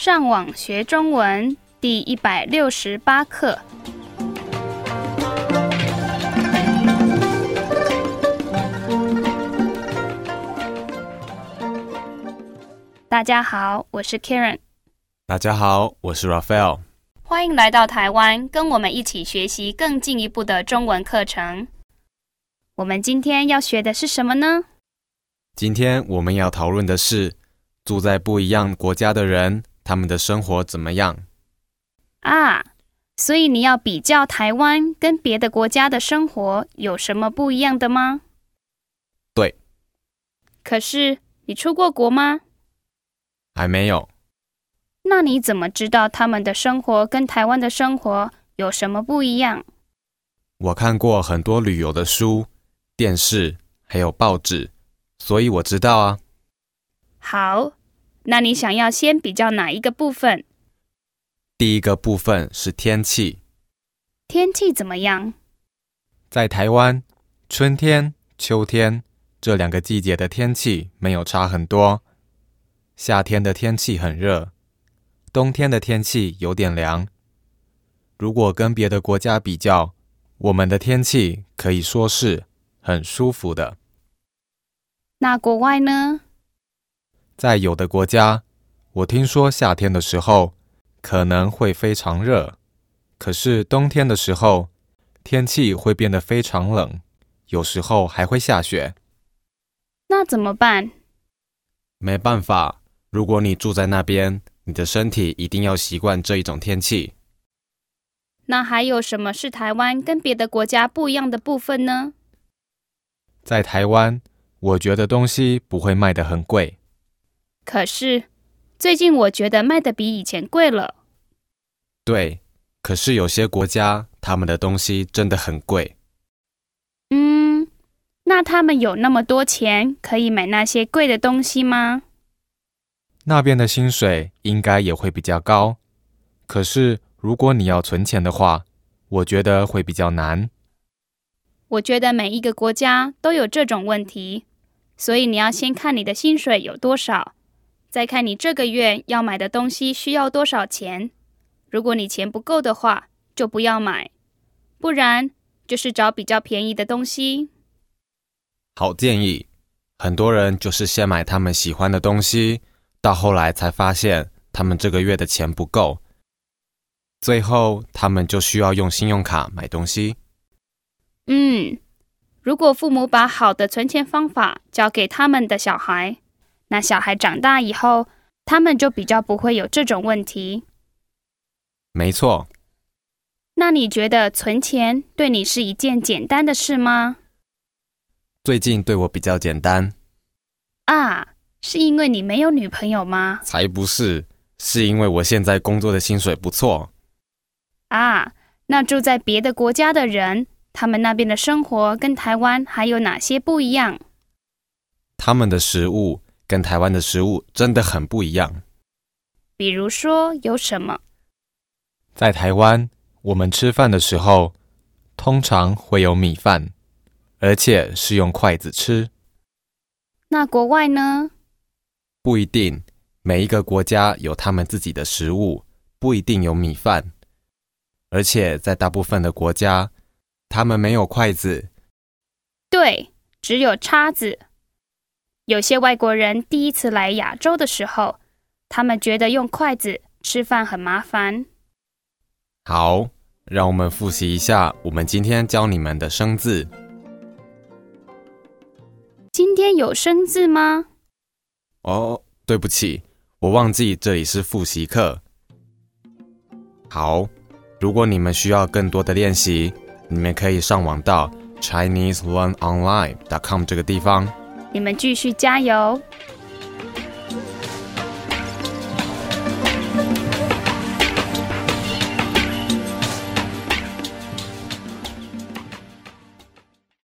上网学中文第一百六十八课。大家好，我是 Karen。大家好，我是 Raphael。欢迎来到台湾，跟我们一起学习更进一步的中文课程。我们今天要学的是什么呢？今天我们要讨论的是住在不一样国家的人，他们的生活怎么样？啊，所以你要比较台湾跟别的国家的生活有什么不一样的吗？对。可是你出过国吗？还没有。那你怎么知道他们的生活跟台湾的生活有什么不一样？我看过很多旅游的书、电视，还有报纸。所以我知道啊。好，那你想要先比较哪一个部分？第一个部分是天气。天气怎么样？在台湾，春天、秋天这两个季节的天气没有差很多。夏天的天气很热，冬天的天气有点凉。如果跟别的国家比较，我们的天气可以说是很舒服的。那国外呢？在有的国家，我听说夏天的时候可能会非常热，可是冬天的时候天气会变得非常冷，有时候还会下雪。那怎么办？没办法，如果你住在那边，你的身体一定要习惯这一种天气。那还有什么是台湾跟别的国家不一样的部分呢？在台湾。我觉得东西不会卖得很贵，可是最近我觉得卖的比以前贵了。对，可是有些国家他们的东西真的很贵。嗯，那他们有那么多钱可以买那些贵的东西吗？那边的薪水应该也会比较高，可是如果你要存钱的话，我觉得会比较难。我觉得每一个国家都有这种问题。所以你要先看你的薪水有多少，再看你这个月要买的东西需要多少钱。如果你钱不够的话，就不要买；不然就是找比较便宜的东西。好建议。很多人就是先买他们喜欢的东西，到后来才发现他们这个月的钱不够，最后他们就需要用信用卡买东西。嗯。如果父母把好的存钱方法教给他们的小孩，那小孩长大以后，他们就比较不会有这种问题。没错。那你觉得存钱对你是一件简单的事吗？最近对我比较简单。啊，是因为你没有女朋友吗？才不是，是因为我现在工作的薪水不错。啊，那住在别的国家的人。他们那边的生活跟台湾还有哪些不一样？他们的食物跟台湾的食物真的很不一样。比如说有什么？在台湾，我们吃饭的时候通常会有米饭，而且是用筷子吃。那国外呢？不一定，每一个国家有他们自己的食物，不一定有米饭。而且在大部分的国家。他们没有筷子，对，只有叉子。有些外国人第一次来亚洲的时候，他们觉得用筷子吃饭很麻烦。好，让我们复习一下我们今天教你们的生字。今天有生字吗？哦，对不起，我忘记这里是复习课。好，如果你们需要更多的练习。你们可以上网到 ChineseLearnOnline.com 这个地方。你们继续加油，